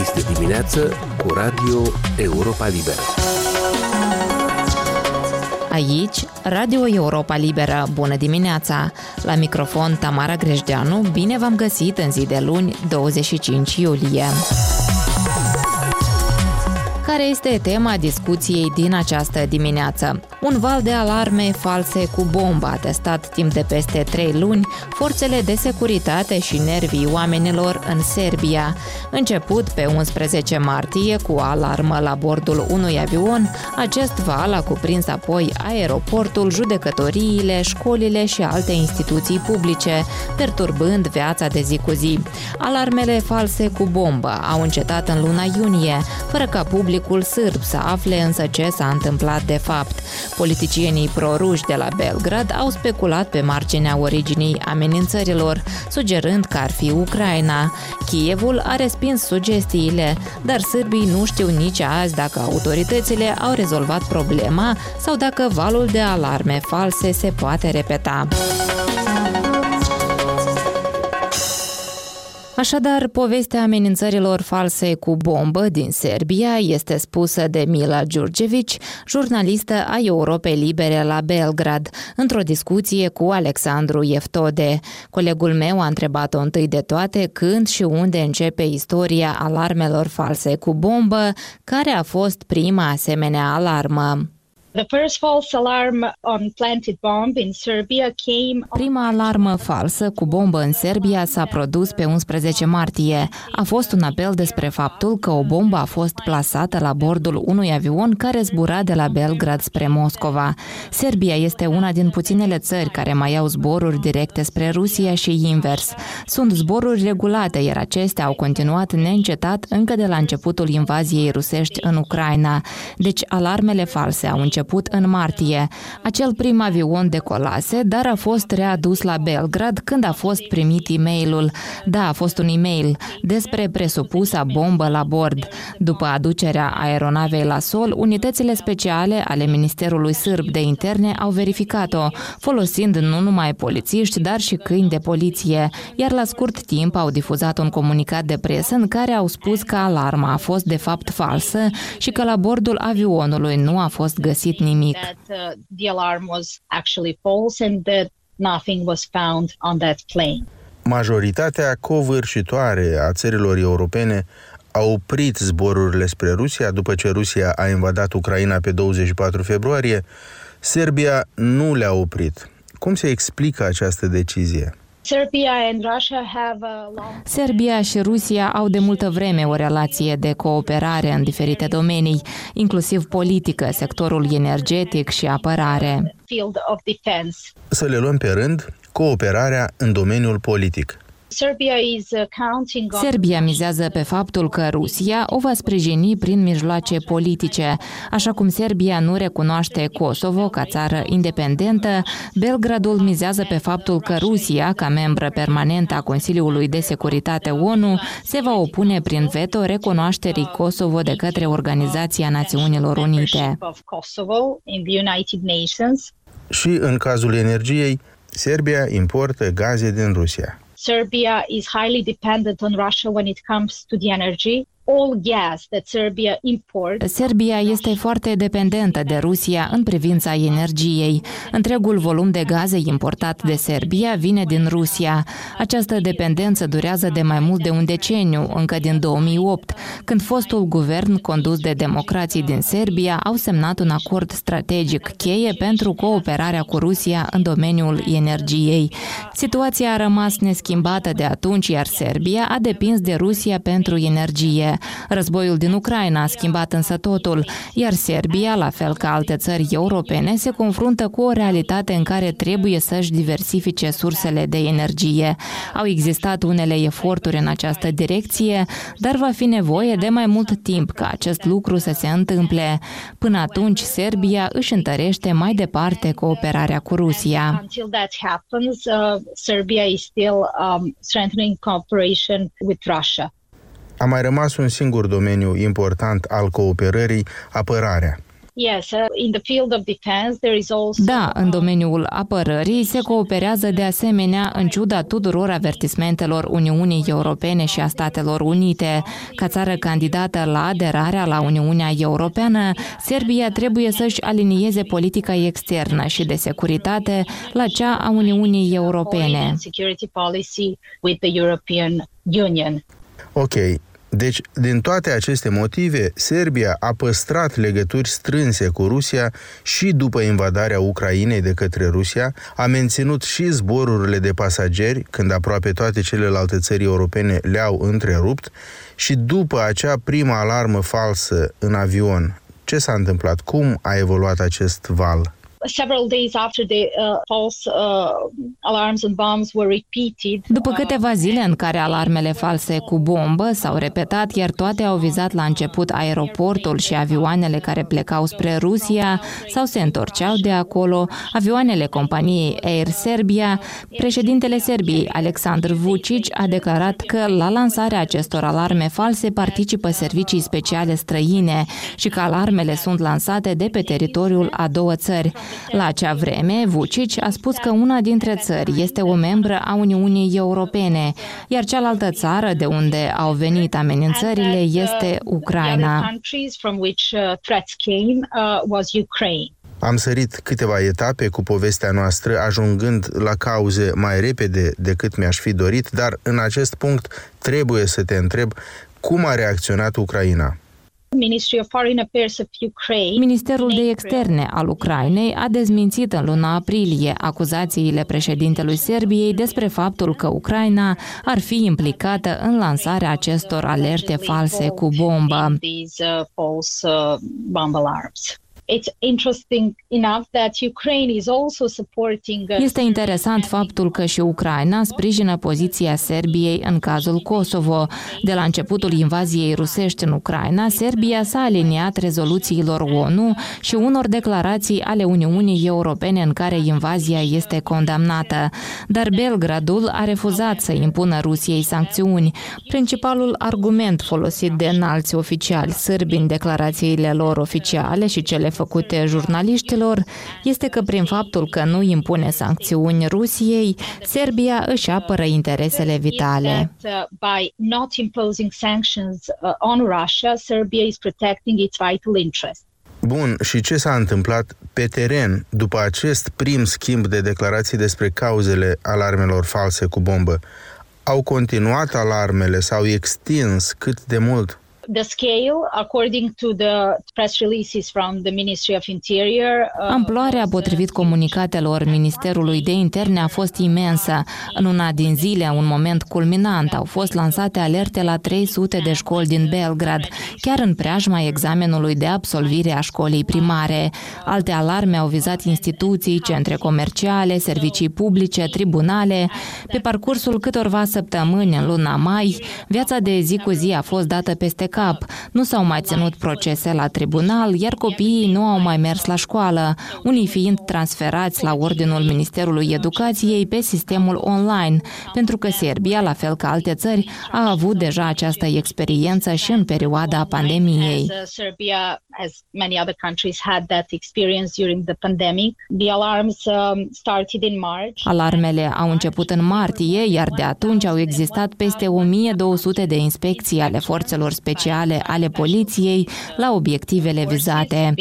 Este dimineață cu Radio Europa Liberă. Aici, Radio Europa Liberă, bună dimineața! La microfon Tamara Grejdeanu, bine v-am găsit în zi de luni, 25 iulie. Care este tema discuției din această dimineață? Un val de alarme false cu bombă a testat timp de peste 3 luni forțele de securitate și nervii oamenilor în Serbia. Început pe 11 martie cu alarmă la bordul unui avion, acest val a cuprins apoi aeroportul, judecătoriile, școlile și alte instituții publice, perturbând viața de zi cu zi. Alarmele false cu bombă au încetat în luna iunie, fără ca publicul sârb să afle însă ce s-a întâmplat de fapt. Politicienii proruși de la Belgrad au speculat pe marginea originii amenințărilor, sugerând că ar fi Ucraina. Kievul a respins sugestiile, dar sârbii nu știu nici azi dacă autoritățile au rezolvat problema sau dacă valul de alarme false se poate repeta. Așadar, povestea amenințărilor false cu bombă din Serbia este spusă de Mila Giurgevici, jurnalistă a Europei Libere la Belgrad, într-o discuție cu Alexandru Eftode. Colegul meu a întrebat-o întâi de toate când și unde începe istoria alarmelor false cu bombă, care a fost prima asemenea alarmă. Prima alarmă falsă cu bombă în Serbia s-a produs pe 11 martie. A fost un apel despre faptul că o bombă a fost plasată la bordul unui avion care zbura de la Belgrad spre Moscova. Serbia este una din puținele țări care mai au zboruri directe spre Rusia și invers. Sunt zboruri regulate, iar acestea au continuat neîncetat încă de la începutul invaziei rusești în Ucraina. Deci alarmele false au început început în martie. Acel prim avion decolase, dar a fost readus la Belgrad când a fost primit e-mailul. Da, a fost un e-mail despre presupusa bombă la bord. După aducerea aeronavei la sol, unitățile speciale ale Ministerului Sârb de Interne au verificat-o, folosind nu numai polițiști, dar și câini de poliție, iar la scurt timp au difuzat un comunicat de presă în care au spus că alarma a fost de fapt falsă și că la bordul avionului nu a fost găsit găsit nimic. Uh, Majoritatea covârșitoare a țărilor europene au oprit zborurile spre Rusia după ce Rusia a invadat Ucraina pe 24 februarie. Serbia nu le-a oprit. Cum se explică această decizie? Serbia și Rusia au de multă vreme o relație de cooperare în diferite domenii, inclusiv politică, sectorul energetic și apărare. Să le luăm pe rând cooperarea în domeniul politic. Serbia mizează pe faptul că Rusia o va sprijini prin mijloace politice. Așa cum Serbia nu recunoaște Kosovo ca țară independentă, Belgradul mizează pe faptul că Rusia, ca membră permanentă a Consiliului de Securitate ONU, se va opune prin veto recunoașterii Kosovo de către Organizația Națiunilor Unite. Și în cazul energiei, Serbia importă gaze din Rusia. Serbia is highly dependent on Russia when it comes to the energy. Serbia este foarte dependentă de Rusia în privința energiei. Întregul volum de gaze importat de Serbia vine din Rusia. Această dependență durează de mai mult de un deceniu, încă din 2008, când fostul guvern condus de democrații din Serbia au semnat un acord strategic cheie pentru cooperarea cu Rusia în domeniul energiei. Situația a rămas neschimbată de atunci, iar Serbia a depins de Rusia pentru energie. Războiul din Ucraina a schimbat însă totul, iar Serbia, la fel ca alte țări europene, se confruntă cu o realitate în care trebuie să-și diversifice sursele de energie. Au existat unele eforturi în această direcție, dar va fi nevoie de mai mult timp ca acest lucru să se întâmple. Până atunci, Serbia își întărește mai departe cooperarea cu Rusia. Uh, Serbia is still um, strengthening cooperation with Russia. A mai rămas un singur domeniu important al cooperării, apărarea. Da, în domeniul apărării se cooperează de asemenea în ciuda tuturor avertismentelor Uniunii Europene și a Statelor Unite. Ca țară candidată la aderarea la Uniunea Europeană, Serbia trebuie să-și alinieze politica externă și de securitate la cea a Uniunii Europene. Ok, deci, din toate aceste motive, Serbia a păstrat legături strânse cu Rusia și după invadarea Ucrainei de către Rusia, a menținut și zborurile de pasageri, când aproape toate celelalte țări europene le-au întrerupt, și după acea prima alarmă falsă în avion. Ce s-a întâmplat? Cum a evoluat acest val? Several days after the uh, false uh, alarms and bombs were repeated. După câteva zile în care alarmele false cu bombă s-au repetat, iar toate au vizat la început aeroportul și avioanele care plecau spre Rusia sau se întorceau de acolo, avioanele companiei Air Serbia, președintele Serbiei, Alexandru Vucic, a declarat că la lansarea acestor alarme false participă servicii speciale străine și că alarmele sunt lansate de pe teritoriul a două țări. La acea vreme, Vucic a spus că una dintre țări este o membră a Uniunii Europene, iar cealaltă țară de unde au venit amenințările este Ucraina. Am sărit câteva etape cu povestea noastră, ajungând la cauze mai repede decât mi-aș fi dorit, dar în acest punct trebuie să te întreb cum a reacționat Ucraina. Ministerul de Externe al Ucrainei a dezmințit în luna aprilie acuzațiile președintelui Serbiei despre faptul că Ucraina ar fi implicată în lansarea acestor alerte false cu bombă. Este interesant faptul că și Ucraina sprijină poziția Serbiei în cazul Kosovo. De la începutul invaziei rusești în Ucraina, Serbia s-a aliniat rezoluțiilor ONU și unor declarații ale Uniunii Europene în care invazia este condamnată. Dar Belgradul a refuzat să impună Rusiei sancțiuni. Principalul argument folosit de înalți oficiali sârbi în declarațiile lor oficiale și cele făcute jurnaliștilor este că prin faptul că nu impune sancțiuni Rusiei, Serbia își apără interesele vitale. Bun, și ce s-a întâmplat pe teren după acest prim schimb de declarații despre cauzele alarmelor false cu bombă? Au continuat alarmele, s-au extins cât de mult? The scale, according to the press releases from the Ministry of Interior, uh, Amploarea potrivit comunicatelor Ministerului de Interne a fost imensă. În una din zile, un moment culminant, au fost lansate alerte la 300 de școli din Belgrad, chiar în preajma examenului de absolvire a școlii primare. Alte alarme au vizat instituții, centre comerciale, servicii publice, tribunale. Pe parcursul câtorva săptămâni în luna mai, viața de zi cu zi a fost dată peste cap. Nu s-au mai ținut procese la tribunal, iar copiii nu au mai mers la școală, unii fiind transferați la ordinul Ministerului Educației pe sistemul online, pentru că Serbia, la fel ca alte țări, a avut deja această experiență și în perioada pandemiei. As many other countries had that experience during the pandemic. The alarms um, started in March. Alarmele au început în martie, iar de atunci au existat peste 1200 de inspecții ale forțelor speciale speciale ale poliției la obiectivele vizate.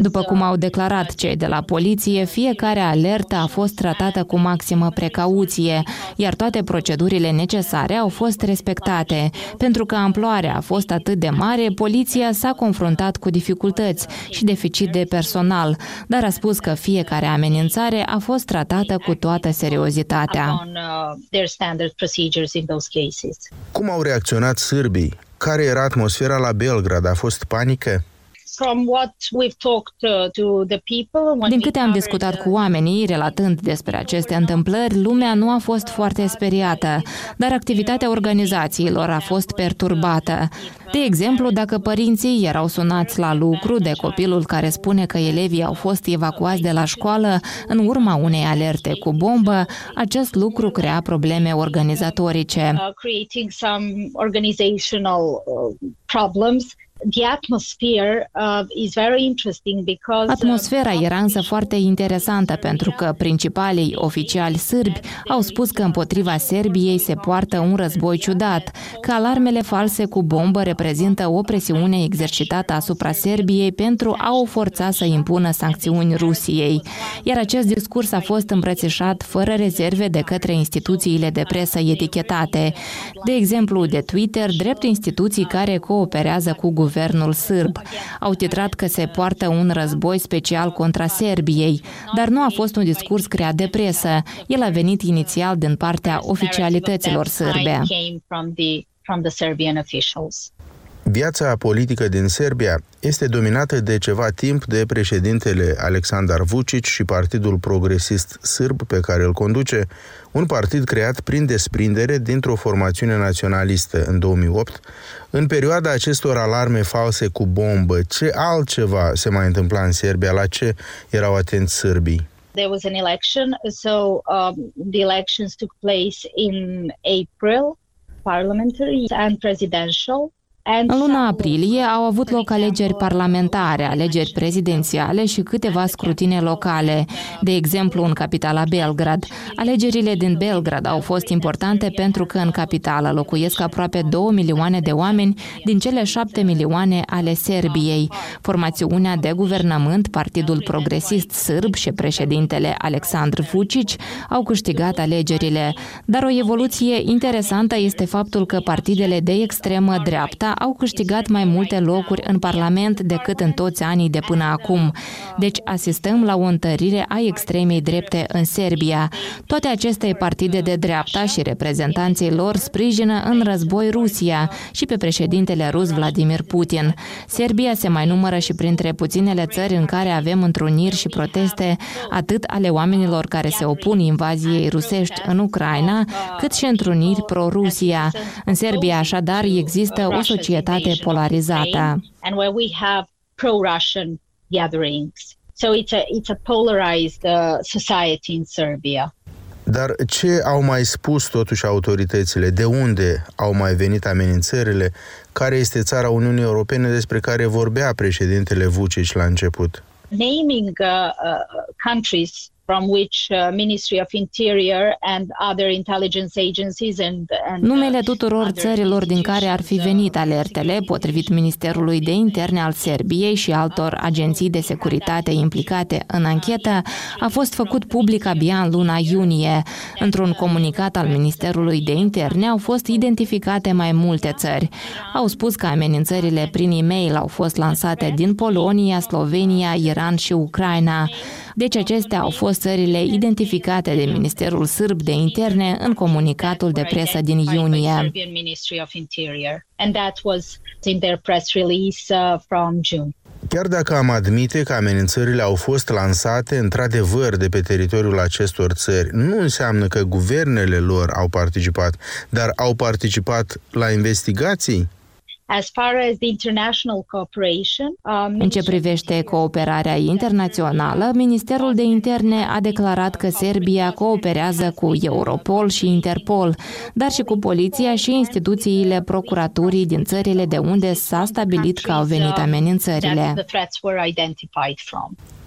După cum au declarat cei de la poliție, fiecare alertă a fost tratată cu maximă precauție, iar toate procedurile necesare au fost respectate. Pentru că amploarea a fost atât de mare, poliția s-a confruntat cu dificultăți și deficit de personal, dar a spus că fiecare amenințare a fost tratată cu toată seriozitatea their standard procedures in those cases. Cum au reacționat sârbii? Care era atmosfera la Belgrad? A fost panică? Din câte am discutat cu oamenii, relatând despre aceste întâmplări, lumea nu a fost foarte speriată, dar activitatea organizațiilor a fost perturbată. De exemplu, dacă părinții erau sunați la lucru de copilul care spune că elevii au fost evacuați de la școală în urma unei alerte cu bombă, acest lucru crea probleme organizatorice. Uh, Atmosfera era însă foarte interesantă pentru că principalii oficiali sârbi au spus că împotriva Serbiei se poartă un război ciudat, că alarmele false cu bombă reprezintă o presiune exercitată asupra Serbiei pentru a o forța să impună sancțiuni Rusiei. Iar acest discurs a fost îmbrățișat fără rezerve de către instituțiile de presă etichetate, de exemplu de Twitter, drept instituții care cooperează cu guvernul guvernul sârb. Au titrat că se poartă un război special contra Serbiei, dar nu a fost un discurs creat de presă. El a venit inițial din partea oficialităților sârbe. Viața politică din Serbia este dominată de ceva timp de președintele Alexandar Vucic și Partidul Progresist Sârb pe care îl conduce, un partid creat prin desprindere dintr-o formațiune naționalistă în 2008. În perioada acestor alarme false cu bombă, ce altceva se mai întâmpla în Serbia? La ce erau atenți sârbii? There was an election, so um, the elections took place in April, parliamentary and presidential. În luna aprilie au avut loc alegeri parlamentare, alegeri prezidențiale și câteva scrutine locale, de exemplu în capitala Belgrad. Alegerile din Belgrad au fost importante pentru că în capitală locuiesc aproape 2 milioane de oameni din cele 7 milioane ale Serbiei. Formațiunea de guvernământ, Partidul Progresist Sârb și președintele Alexandr Vucic au câștigat alegerile. Dar o evoluție interesantă este faptul că partidele de extremă dreapta au câștigat mai multe locuri în Parlament decât în toți anii de până acum. Deci asistăm la o întărire a extremei drepte în Serbia. Toate aceste partide de dreapta și reprezentanții lor sprijină în război Rusia și pe președintele rus Vladimir Putin. Serbia se mai numără și printre puținele țări în care avem întruniri și proteste atât ale oamenilor care se opun invaziei rusești în Ucraina, cât și întruniri pro-Rusia. În Serbia, așadar, există o societate societate polarizată. And where we have pro-Russian gatherings. So it's a, it's a polarized uh, society in Serbia. Dar ce au mai spus totuși autoritățile? De unde au mai venit amenințările? Care este țara Uniunii Europene despre care vorbea președintele Vucic la început? Naming uh, uh, countries from which uh, Ministry of Interior and other intelligence agencies and, and uh, Numele tuturor țărilor din care ar fi venit alertele, potrivit Ministerului de Interne al Serbiei și altor agenții de securitate implicate în anchetă, a fost făcut public abia în luna iunie. Într-un comunicat al Ministerului de Interne au fost identificate mai multe țări. Au spus că amenințările prin e-mail au fost lansate din Polonia, Slovenia, Iran și Ucraina. Deci acestea au fost țările identificate de Ministerul Sârb de Interne în comunicatul de presă din iunie. Chiar dacă am admite că amenințările au fost lansate într-adevăr de pe teritoriul acestor țări, nu înseamnă că guvernele lor au participat, dar au participat la investigații? Um, În ce privește cooperarea internațională, Ministerul de Interne a declarat că Serbia cooperează cu Europol și Interpol, dar și cu poliția și instituțiile procuraturii din țările de unde s-a stabilit că au venit uh, amenințările.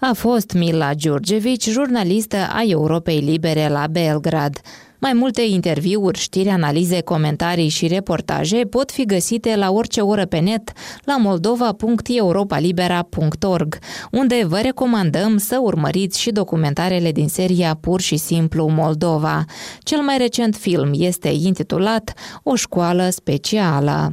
A fost Mila Giurgevici, jurnalistă a Europei Libere la Belgrad. Mai multe interviuri, știri, analize, comentarii și reportaje pot fi găsite la orice oră pe net la moldova.europalibera.org, unde vă recomandăm să urmăriți și documentarele din seria Pur și simplu Moldova. Cel mai recent film este intitulat O școală specială.